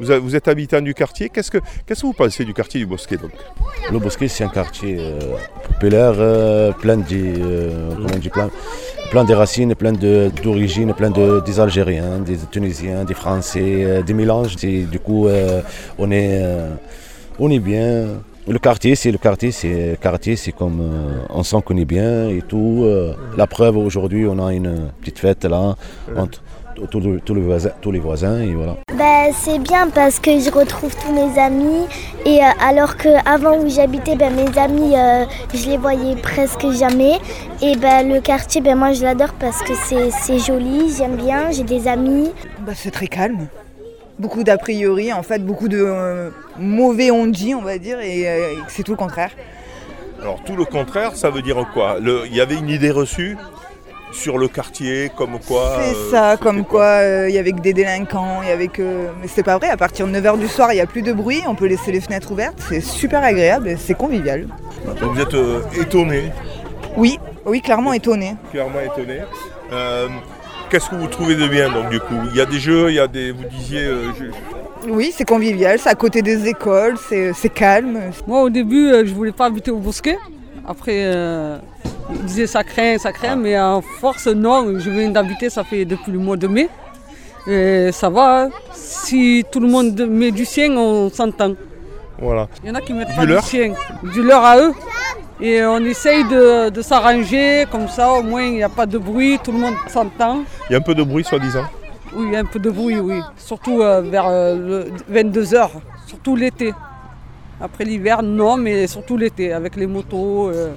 Vous, êtes habitant du quartier. Qu'est-ce que, vous pensez du quartier du Bosquet donc? Le Bosquet, c'est un quartier euh, populaire, euh, plein, de, euh, comment plein, de racines, plein d'origines, plein de, des Algériens, des Tunisiens, des Français, des mélanges. Du coup, on, est, on est bien. Le quartier, c'est le quartier, c'est quartier, c'est comme euh, on qu'on est bien et tout. la preuve aujourd'hui, on a une petite fête là tous les- tous les voisins, tous les voisins et voilà. Ben, c'est bien parce que je retrouve tous mes amis et euh, alors qu'avant où j'habitais, ben, mes amis, euh, je les voyais presque jamais. Et ben, le quartier, ben, moi je l'adore parce que c'est c'est joli, j'aime bien, j'ai des amis. Bah, c'est très calme. Beaucoup d'a priori, en fait, beaucoup de euh, mauvais on-dit, on va dire, et euh, c'est tout le contraire. Alors tout le contraire, ça veut dire quoi? Il y avait une idée reçue? Sur le quartier, comme quoi. c'est euh, ça, comme quoi euh, il y avait que des délinquants, il y avait que. Mais c'est pas vrai, à partir de 9h du soir, il n'y a plus de bruit, on peut laisser les fenêtres ouvertes, c'est super agréable et c'est convivial. Donc vous êtes euh, étonné, Oui, oui, clairement étonné. clairement étonné. Euh, Qu'est-ce que vous trouvez de bien donc du coup? Il y a des jeux, il y a des. Vous disiez. euh, je- Oui, c'est convivial, c'est à côté des écoles, c'est calme. Moi, au début, je voulais pas habiter au bosquet. Après, euh, ils disaient ça craint, ça craint, mais à force, non. Je viens d'habiter, ça fait depuis le mois de mai. Et ça va. Si tout le monde met du sien, on s'entend. Voilà. Il y en a qui mettent Du pas leur du sien, du leur à eux. Et on essaye de, de s'arranger, comme ça, au moins, il n'y a pas de bruit, tout le monde s'entend. Il y a un peu de bruit soi-disant. Oui, il y a un peu de bruit, oui. Surtout euh, vers 22h, surtout l'été. Après l'hiver, non, mais surtout l'été, avec les motos. euh.